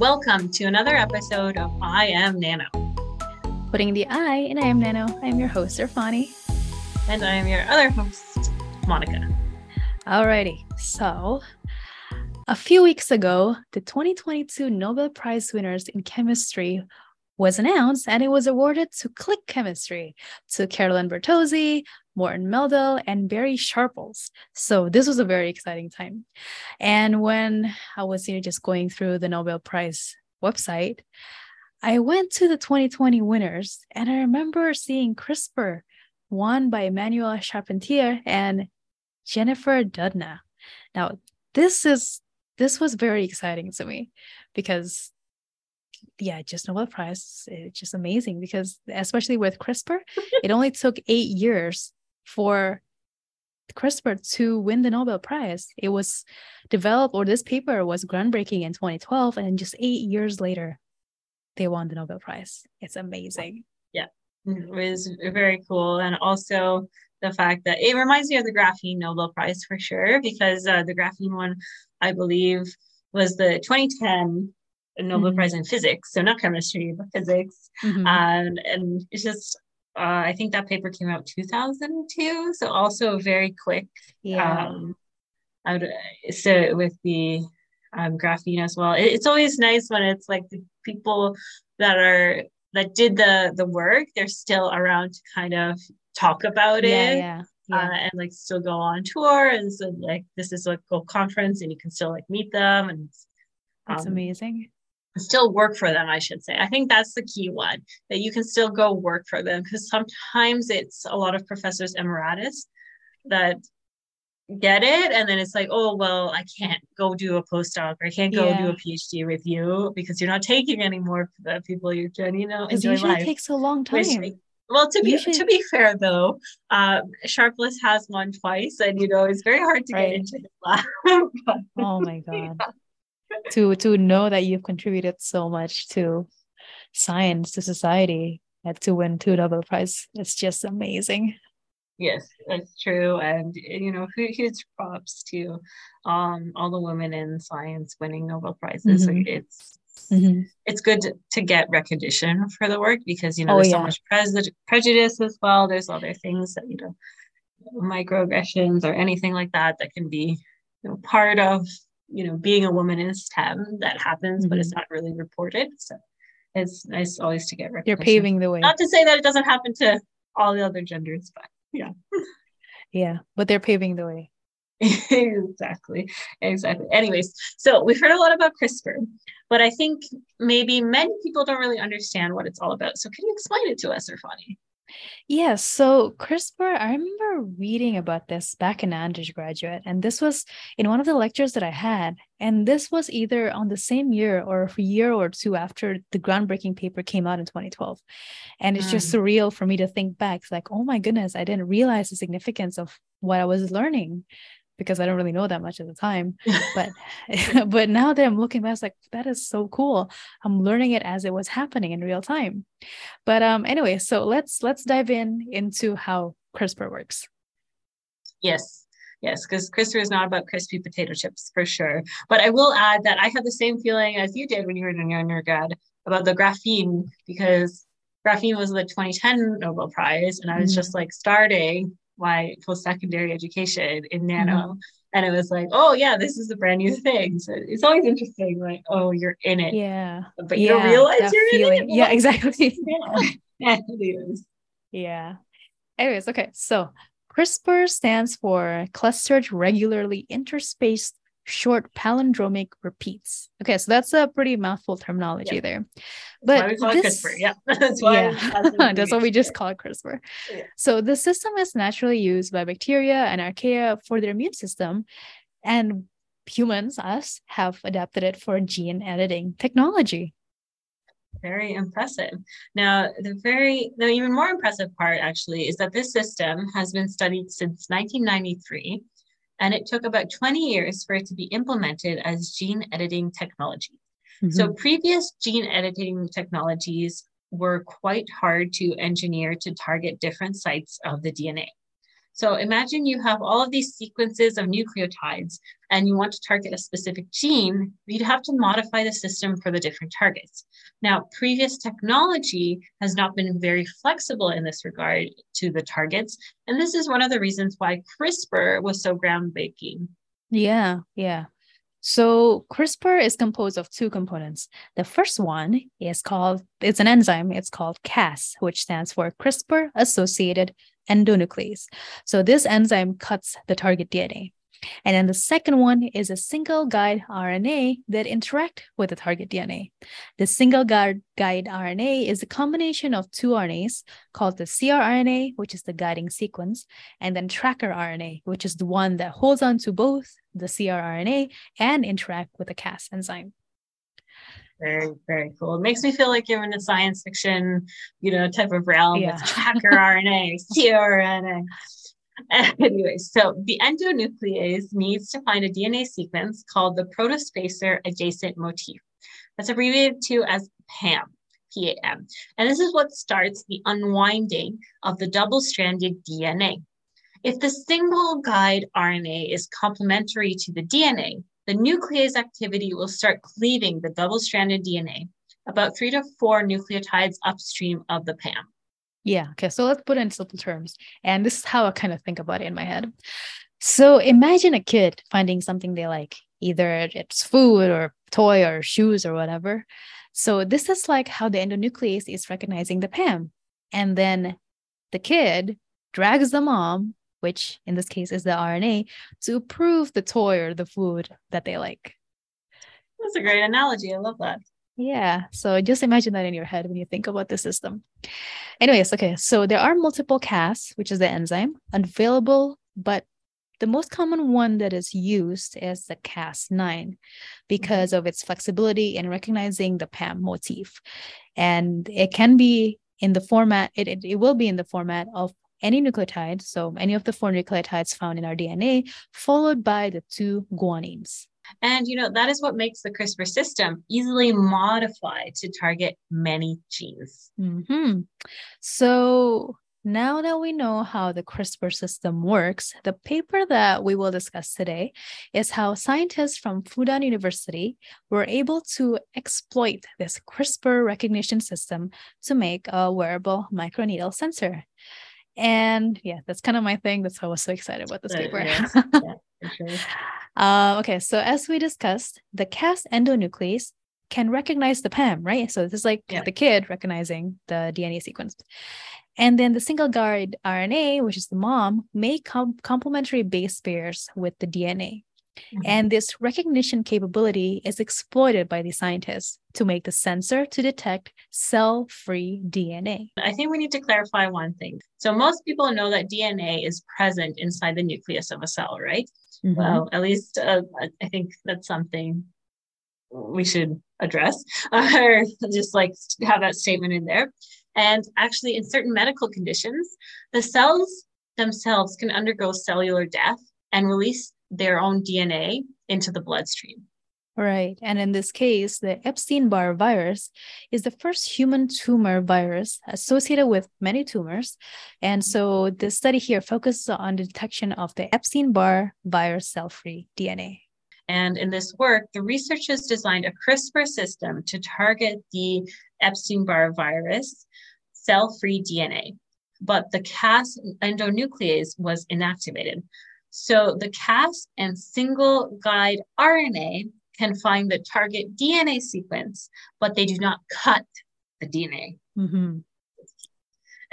Welcome to another episode of I Am Nano. Putting the I in I Am Nano, I am your host, Irfani. And I am your other host, Monica. Alrighty, so a few weeks ago, the 2022 Nobel Prize winners in chemistry was announced and it was awarded to Click Chemistry to Carolyn Bertozzi, Morten Meldal, and Barry Sharpless. So this was a very exciting time. And when I was know, just going through the Nobel Prize website, I went to the 2020 winners and I remember seeing CRISPR won by Emmanuelle Charpentier and Jennifer Doudna. Now, this is this was very exciting to me because yeah, just Nobel Prize. It's just amazing because especially with CRISPR, it only took eight years for CRISPR to win the Nobel Prize. It was developed, or this paper was groundbreaking in 2012, and just eight years later, they won the Nobel Prize. It's amazing. Yeah, it was very cool, and also the fact that it reminds me of the graphene Nobel Prize for sure, because uh, the graphene one, I believe, was the 2010 a Nobel mm-hmm. Prize in physics, so not chemistry, but physics. Mm-hmm. And and it's just uh, I think that paper came out 2002, so also very quick. Yeah. Um, I would, so with the um, graphene as well, it, it's always nice when it's like the people that are that did the the work, they're still around to kind of talk about yeah, it. Yeah. Yeah. Uh, and like still go on tour and so like this is like a conference and you can still like meet them and that's um, amazing still work for them, I should say. I think that's the key one that you can still go work for them because sometimes it's a lot of professors emeritus that get it and then it's like oh well i can't go do a postdoc or i can't go yeah. do a phd with you because you're not taking any more the people you're trying you know it usually life. takes a long time Which, well to be usually... to be fair though um sharpless has one twice and you know it's very hard to right. get into his lab oh my god to to know that you've contributed so much to science to society and to win two Nobel Prize. It's just amazing. Yes, that's true, and you know, huge props to um, all the women in science winning Nobel prizes. Mm-hmm. It's mm-hmm. it's good to, to, get recognition for the work because you know oh, there's yeah. so much pre- prejudice as well. There's other things that you know, microaggressions or anything like that that can be you know, part of you know being a woman in STEM that happens, mm-hmm. but it's mm-hmm. not really reported. So it's nice always to get recognition. You're paving the way. Not to say that it doesn't happen to all the other genders, but yeah. yeah, but they're paving the way. exactly. Exactly. Anyways, so we've heard a lot about CRISPR, but I think maybe many people don't really understand what it's all about. So can you explain it to us, Irfani? Yeah, so CRISPR, I remember reading about this back in undergraduate, and this was in one of the lectures that I had. And this was either on the same year or a year or two after the groundbreaking paper came out in 2012. And it's mm. just surreal for me to think back. It's like, oh my goodness, I didn't realize the significance of what I was learning because I don't really know that much at the time. But but now that I'm looking back, it's like that is so cool. I'm learning it as it was happening in real time. But um anyway, so let's let's dive in into how CRISPR works. Yes. Yes, because CRISPR is not about crispy potato chips for sure. But I will add that I had the same feeling as you did when you were in your undergrad about the graphene, because graphene was the 2010 Nobel Prize, and I was mm-hmm. just like starting my post-secondary education in nano. Mm-hmm. and it was like oh yeah this is a brand new thing. So it's always interesting like oh you're in it. Yeah. But you don't realize you're feeling. in it. Yeah exactly. Yeah it is. Yeah. Anyways okay so CRISPR stands for clustered regularly interspaced short palindromic repeats. Okay, so that's a pretty mouthful terminology yeah. there. But this, CRISPR. Yeah, that's why. Yeah. that's what we just call it CRISPR. Yeah. So the system is naturally used by bacteria and archaea for their immune system, and humans, us, have adapted it for gene editing technology. Very impressive. Now, the very, the even more impressive part actually is that this system has been studied since 1993 and it took about 20 years for it to be implemented as gene editing technology. Mm-hmm. So previous gene editing technologies were quite hard to engineer to target different sites of the DNA. So imagine you have all of these sequences of nucleotides and you want to target a specific gene, you'd have to modify the system for the different targets. Now, previous technology has not been very flexible in this regard to the targets. And this is one of the reasons why CRISPR was so groundbreaking. Yeah, yeah. So CRISPR is composed of two components. The first one is called, it's an enzyme, it's called Cas, which stands for CRISPR associated endonuclease. So this enzyme cuts the target DNA. And then the second one is a single guide RNA that interact with the target DNA. The single guide, guide RNA is a combination of two RNAs called the crRNA, which is the guiding sequence, and then tracrRNA, which is the one that holds on to both the crRNA and interact with the Cas enzyme. Very, very cool. It makes me feel like you're in a science fiction, you know, type of realm yeah. with tracrRNA, crRNA. anyway, so the endonuclease needs to find a DNA sequence called the protospacer adjacent motif. That's abbreviated to as PAM, PAM. And this is what starts the unwinding of the double-stranded DNA. If the single guide RNA is complementary to the DNA, the nuclease activity will start cleaving the double-stranded DNA about three to four nucleotides upstream of the PAM. Yeah. Okay. So let's put it in simple terms. And this is how I kind of think about it in my head. So imagine a kid finding something they like, either it's food or toy or shoes or whatever. So this is like how the endonuclease is recognizing the PAM. And then the kid drags the mom, which in this case is the RNA, to approve the toy or the food that they like. That's a great analogy. I love that. Yeah. So just imagine that in your head when you think about the system. Anyways, okay. So there are multiple Cas, which is the enzyme, available, but the most common one that is used is the Cas9 because of its flexibility in recognizing the PAM motif. And it can be in the format, it, it, it will be in the format of any nucleotide, so any of the four nucleotides found in our DNA, followed by the two guanines. And you know, that is what makes the CRISPR system easily modified to target many genes. Mm-hmm. So now that we know how the CRISPR system works, the paper that we will discuss today is how scientists from Fudan University were able to exploit this CRISPR recognition system to make a wearable microneedle sensor. And yeah, that's kind of my thing. That's why I was so excited about this paper. Yeah, sure. uh, okay, so as we discussed, the Cas endonuclease can recognize the PAM, right? So this is like yeah. the kid recognizing the DNA sequence. And then the single guide RNA, which is the mom, make com- complementary base pairs with the DNA. Mm-hmm. And this recognition capability is exploited by the scientists to make the sensor to detect cell free DNA. I think we need to clarify one thing. So, most people know that DNA is present inside the nucleus of a cell, right? Mm-hmm. Well, at least uh, I think that's something we should address or just like have that statement in there. And actually, in certain medical conditions, the cells themselves can undergo cellular death and release their own DNA into the bloodstream. Right. And in this case, the Epstein Barr virus is the first human tumor virus associated with many tumors. And so the study here focuses on the detection of the Epstein Barr virus cell free DNA. And in this work, the researchers designed a CRISPR system to target the Epstein Barr virus cell free DNA. But the Cas endonuclease was inactivated. So the Cas and single guide RNA can find the target DNA sequence, but they do not cut the DNA. Mm-hmm.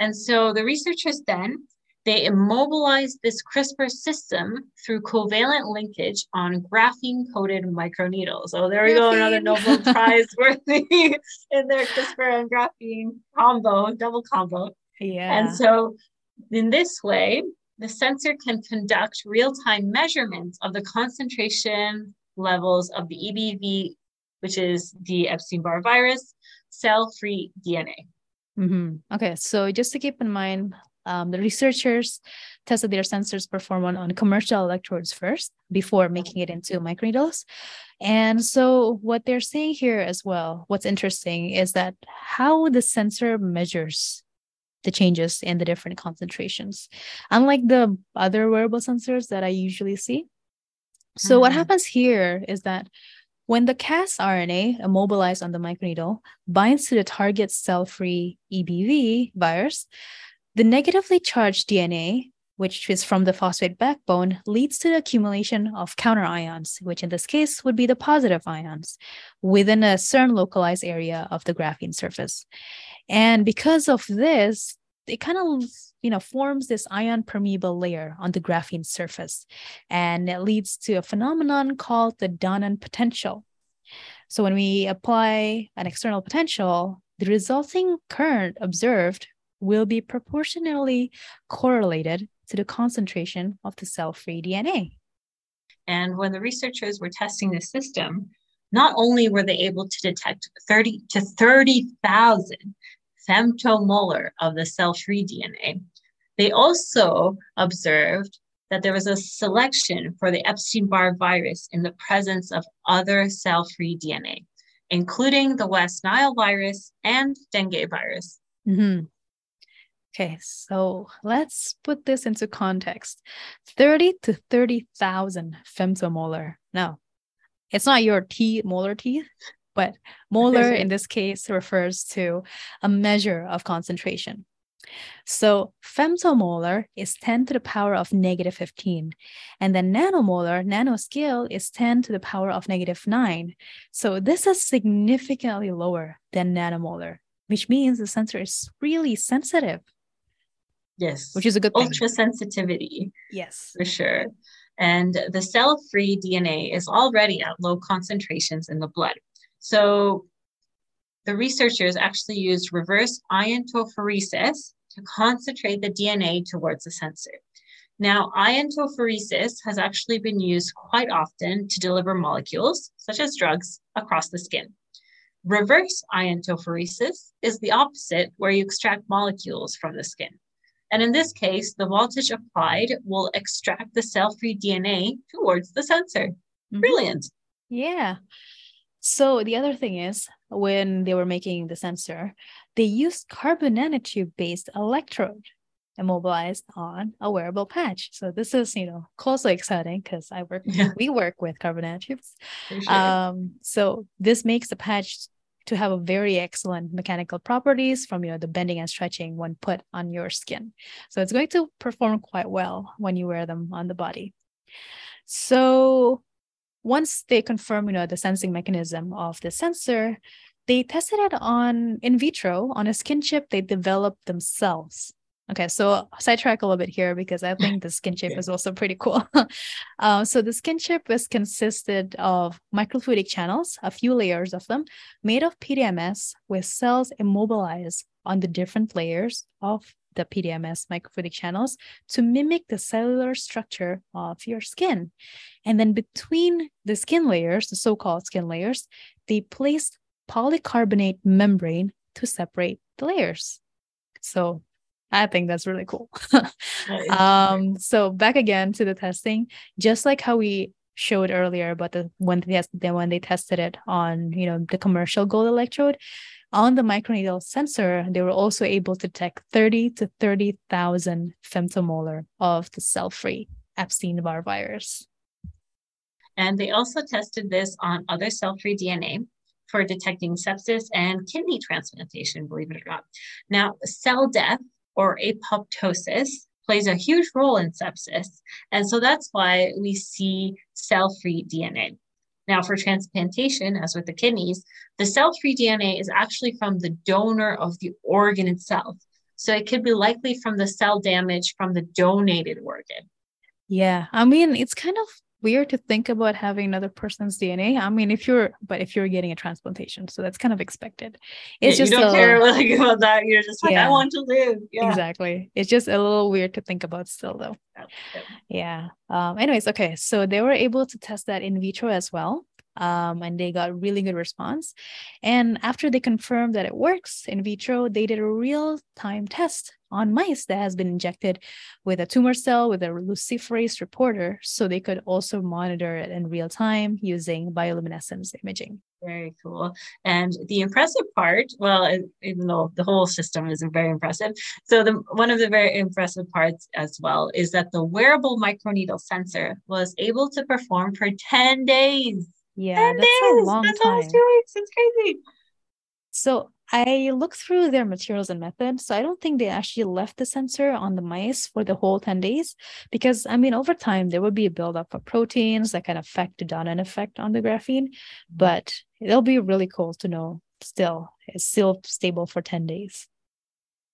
And so the researchers then they immobilized this CRISPR system through covalent linkage on graphene coated microneedles. Oh, there we graphene. go, another Nobel Prize worthy in their CRISPR and graphene combo, double combo. Yeah. And so in this way, the sensor can conduct real-time measurements of the concentration levels of the EBV, which is the Epstein-Barr virus, cell-free DNA. Mm-hmm. Okay, so just to keep in mind, um, the researchers tested their sensors performance on commercial electrodes first before making it into microneedles. And so, what they're saying here as well, what's interesting is that how the sensor measures the changes in the different concentrations, unlike the other wearable sensors that I usually see. So, mm-hmm. what happens here is that when the Cas RNA immobilized on the microneedle binds to the target cell free EBV virus, the negatively charged DNA, which is from the phosphate backbone, leads to the accumulation of counter ions, which in this case would be the positive ions, within a certain localized area of the graphene surface. And because of this, it kind of you know forms this ion permeable layer on the graphene surface. And it leads to a phenomenon called the Donnan potential. So when we apply an external potential the resulting current observed will be proportionally correlated to the concentration of the cell-free dna and when the researchers were testing the system not only were they able to detect 30 to 30,000 femtomolar of the cell-free DNA. They also observed that there was a selection for the Epstein-Barr virus in the presence of other cell-free DNA, including the West Nile virus and dengue virus. Mm-hmm. Okay, so let's put this into context. 30 to 30,000 femtomolar. No, it's not your T molar teeth, but molar in this case refers to a measure of concentration. So femtomolar is 10 to the power of negative 15. And then nanomolar, nanoscale, is 10 to the power of negative 9. So this is significantly lower than nanomolar, which means the sensor is really sensitive. Yes. Which is a good thing. Ultra sensitivity. Yes. For sure. And the cell free DNA is already at low concentrations in the blood. So the researchers actually used reverse iontophoresis to concentrate the DNA towards the sensor. Now, iontophoresis has actually been used quite often to deliver molecules, such as drugs, across the skin. Reverse iontophoresis is the opposite, where you extract molecules from the skin. And in this case, the voltage applied will extract the cell free DNA towards the sensor. Mm-hmm. Brilliant. Yeah. So the other thing is when they were making the sensor, they used carbon nanotube based electrode immobilized on a wearable patch. So this is, you know, closely exciting because I work, yeah. we work with carbon nanotubes. Sure. Um, so this makes the patch to have a very excellent mechanical properties from you know the bending and stretching when put on your skin. So it's going to perform quite well when you wear them on the body. So once they confirm, you know, the sensing mechanism of the sensor, they tested it on in vitro on a skin chip they developed themselves. Okay, so sidetrack a little bit here because I think the skin chip is also pretty cool. uh, so the skin chip is consisted of microfluidic channels, a few layers of them, made of PDMS with cells immobilized on the different layers of the PDMS microfluidic channels to mimic the cellular structure of your skin. And then between the skin layers, the so-called skin layers, they placed polycarbonate membrane to separate the layers. So I think that's really cool. um, so back again to the testing, just like how we showed earlier but the when they when they tested it on you know the commercial gold electrode, on the microneedle sensor, they were also able to detect 30 to 30,000 femtomolar of the cell-free Epstein-Barr virus. And they also tested this on other cell-free DNA for detecting sepsis and kidney transplantation, believe it or not. Now, cell death or apoptosis plays a huge role in sepsis. And so that's why we see cell-free DNA. Now, for transplantation, as with the kidneys, the cell free DNA is actually from the donor of the organ itself. So it could be likely from the cell damage from the donated organ. Yeah. I mean, it's kind of weird to think about having another person's DNA. I mean, if you're, but if you're getting a transplantation, so that's kind of expected. It's yeah, just you don't a, care like, about that. You're just like, yeah, I want to live. Yeah. Exactly. It's just a little weird to think about still, though. Yeah. yeah. Um. Anyways, okay. So they were able to test that in vitro as well. Um, and they got really good response. And after they confirmed that it works in vitro, they did a real time test on mice that has been injected with a tumor cell with a luciferase reporter so they could also monitor it in real time using bioluminescence imaging. Very cool. And the impressive part, well, even though the whole system is very impressive, so the one of the very impressive parts as well is that the wearable microneedle sensor was able to perform for 10 days. Yeah, 10 that's days. a long that's time. almost two weeks. It's crazy. So I looked through their materials and methods. So I don't think they actually left the sensor on the mice for the whole 10 days because I mean over time there would be a buildup of proteins that can affect the Donnan effect on the graphene. Mm-hmm. But it'll be really cool to know still it's still stable for 10 days.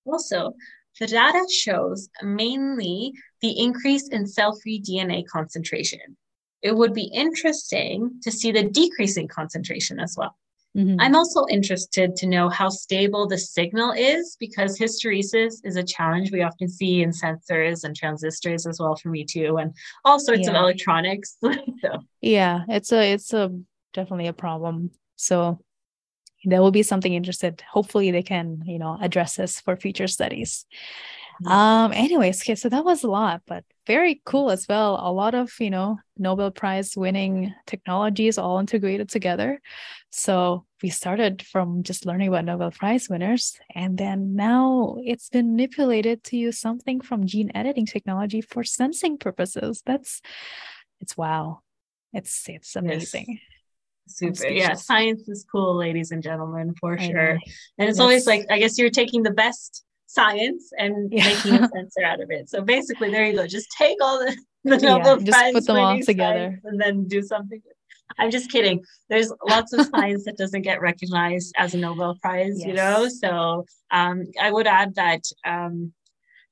Also, the data shows mainly the increase in cell-free DNA concentration. It would be interesting to see the decreasing concentration as well. Mm-hmm. I'm also interested to know how stable the signal is because hysteresis is a challenge we often see in sensors and transistors as well for me too, and all sorts yeah. of electronics. so. Yeah, it's a it's a definitely a problem. So that will be something interested. Hopefully they can, you know, address this for future studies. Um, anyways, okay, so that was a lot, but very cool as well. A lot of, you know, Nobel Prize winning technologies all integrated together. So we started from just learning about Nobel Prize winners, and then now it's been manipulated to use something from gene editing technology for sensing purposes. That's it's wow. It's it's amazing. Yes super yeah science is cool ladies and gentlemen for sure and it's yes. always like i guess you're taking the best science and yeah. making a sensor out of it. So basically, there you go. Just take all the, the Nobel yeah, just put them all together and then do something. I'm just kidding. There's lots of science that doesn't get recognized as a Nobel Prize, yes. you know. So um, I would add that. Um,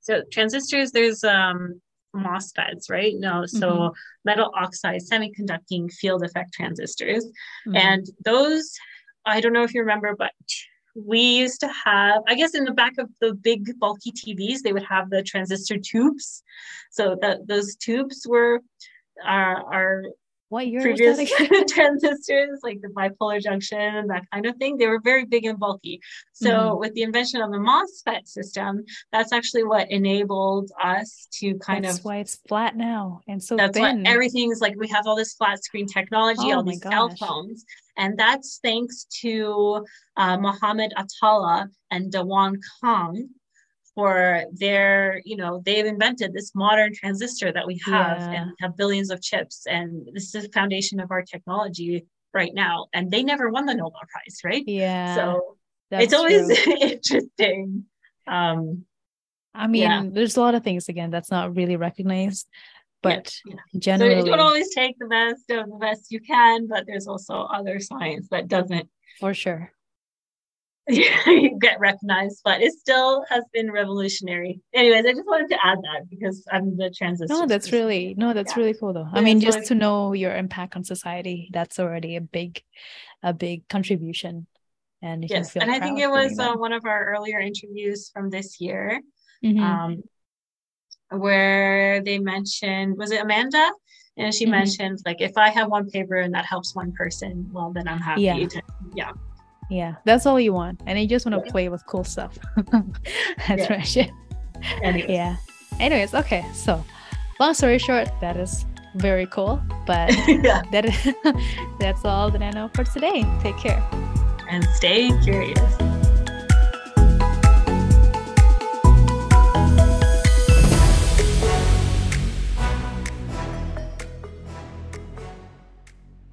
so transistors, there's um, MOSFETs, right? No, so mm-hmm. metal oxide semiconducting field effect transistors, mm-hmm. and those. I don't know if you remember, but we used to have, I guess, in the back of the big bulky TVs, they would have the transistor tubes. So that those tubes were our, our what year previous transistors, like the bipolar junction and that kind of thing. They were very big and bulky. So mm-hmm. with the invention of the MOSFET system, that's actually what enabled us to kind that's of. That's why it's flat now and so that's thin. why everything's like we have all this flat screen technology, oh all these gosh. cell phones, and that's thanks to uh, Mohammed Atalla and Dawon Kahng for their, you know, they've invented this modern transistor that we have yeah. and have billions of chips. And this is the foundation of our technology right now. And they never won the Nobel Prize, right? Yeah. So it's always interesting. Um, I mean, yeah. there's a lot of things again that's not really recognized, but yeah, yeah. generally, so you don't always take the best of the best you can, but there's also other science that doesn't. For sure. get recognized, but it still has been revolutionary. Anyways, I just wanted to add that because I'm the transition. No, that's really no, that's yeah. really cool though. I mean, just to know your impact on society, that's already a big, a big contribution. And yes, and I think it was uh, one of our earlier interviews from this year, mm-hmm. um, where they mentioned was it Amanda? And she mm-hmm. mentioned like if I have one paper and that helps one person, well then I'm happy. Yeah. To, yeah yeah that's all you want and you just want to yeah. play with cool stuff that's yeah. right anyways. yeah anyways okay so long story short that is very cool but yeah. that is, that's all that i know for today take care and stay curious